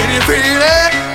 can you feel it?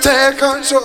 can take control.